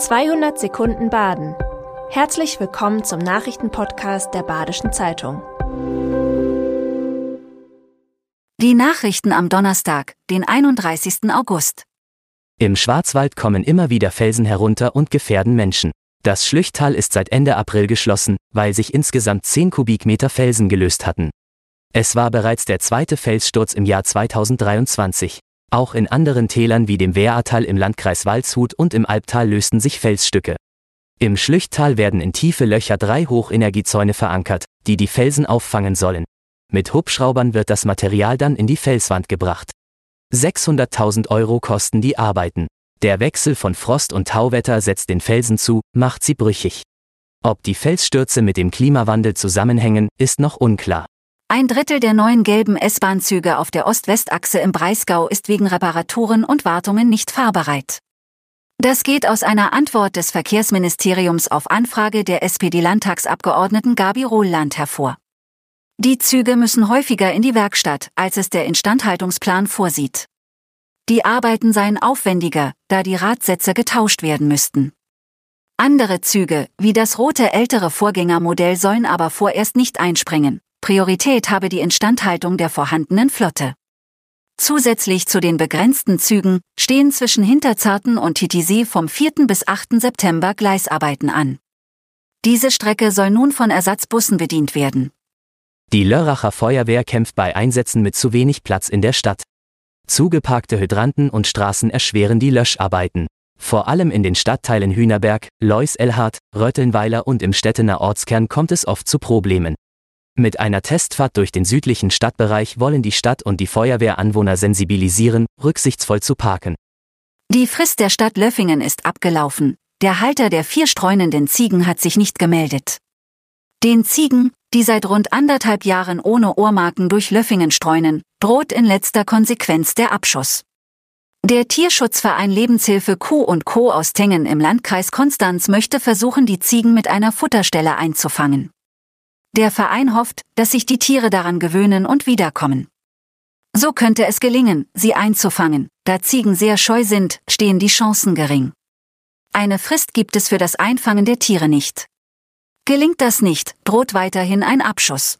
200 Sekunden Baden. Herzlich willkommen zum Nachrichtenpodcast der Badischen Zeitung. Die Nachrichten am Donnerstag, den 31. August. Im Schwarzwald kommen immer wieder Felsen herunter und gefährden Menschen. Das Schlüchtal ist seit Ende April geschlossen, weil sich insgesamt 10 Kubikmeter Felsen gelöst hatten. Es war bereits der zweite Felssturz im Jahr 2023. Auch in anderen Tälern wie dem Wehratal im Landkreis Waldshut und im Albtal lösten sich Felsstücke. Im Schlüchttal werden in tiefe Löcher drei Hochenergiezäune verankert, die die Felsen auffangen sollen. Mit Hubschraubern wird das Material dann in die Felswand gebracht. 600.000 Euro kosten die Arbeiten. Der Wechsel von Frost- und Tauwetter setzt den Felsen zu, macht sie brüchig. Ob die Felsstürze mit dem Klimawandel zusammenhängen, ist noch unklar. Ein Drittel der neuen gelben S-Bahn-Züge auf der Ost-West-Achse im Breisgau ist wegen Reparaturen und Wartungen nicht fahrbereit. Das geht aus einer Antwort des Verkehrsministeriums auf Anfrage der SPD-Landtagsabgeordneten Gabi Rohland hervor. Die Züge müssen häufiger in die Werkstatt, als es der Instandhaltungsplan vorsieht. Die Arbeiten seien aufwendiger, da die Radsätze getauscht werden müssten. Andere Züge, wie das rote ältere Vorgängermodell, sollen aber vorerst nicht einspringen. Priorität habe die Instandhaltung der vorhandenen Flotte. Zusätzlich zu den begrenzten Zügen stehen zwischen Hinterzarten und Titisee vom 4. bis 8. September Gleisarbeiten an. Diese Strecke soll nun von Ersatzbussen bedient werden. Die Lörracher Feuerwehr kämpft bei Einsätzen mit zu wenig Platz in der Stadt. Zugeparkte Hydranten und Straßen erschweren die Löscharbeiten. Vor allem in den Stadtteilen Hühnerberg, Leus-Elhardt, Röttelnweiler und im Stettener Ortskern kommt es oft zu Problemen. Mit einer Testfahrt durch den südlichen Stadtbereich wollen die Stadt und die Feuerwehr Anwohner sensibilisieren, rücksichtsvoll zu parken. Die Frist der Stadt Löffingen ist abgelaufen. Der Halter der vier streunenden Ziegen hat sich nicht gemeldet. Den Ziegen, die seit rund anderthalb Jahren ohne Ohrmarken durch Löffingen streunen, droht in letzter Konsequenz der Abschuss. Der Tierschutzverein Lebenshilfe Kuh und Co. aus Tengen im Landkreis Konstanz möchte versuchen, die Ziegen mit einer Futterstelle einzufangen. Der Verein hofft, dass sich die Tiere daran gewöhnen und wiederkommen. So könnte es gelingen, sie einzufangen, da Ziegen sehr scheu sind, stehen die Chancen gering. Eine Frist gibt es für das Einfangen der Tiere nicht. Gelingt das nicht, droht weiterhin ein Abschuss.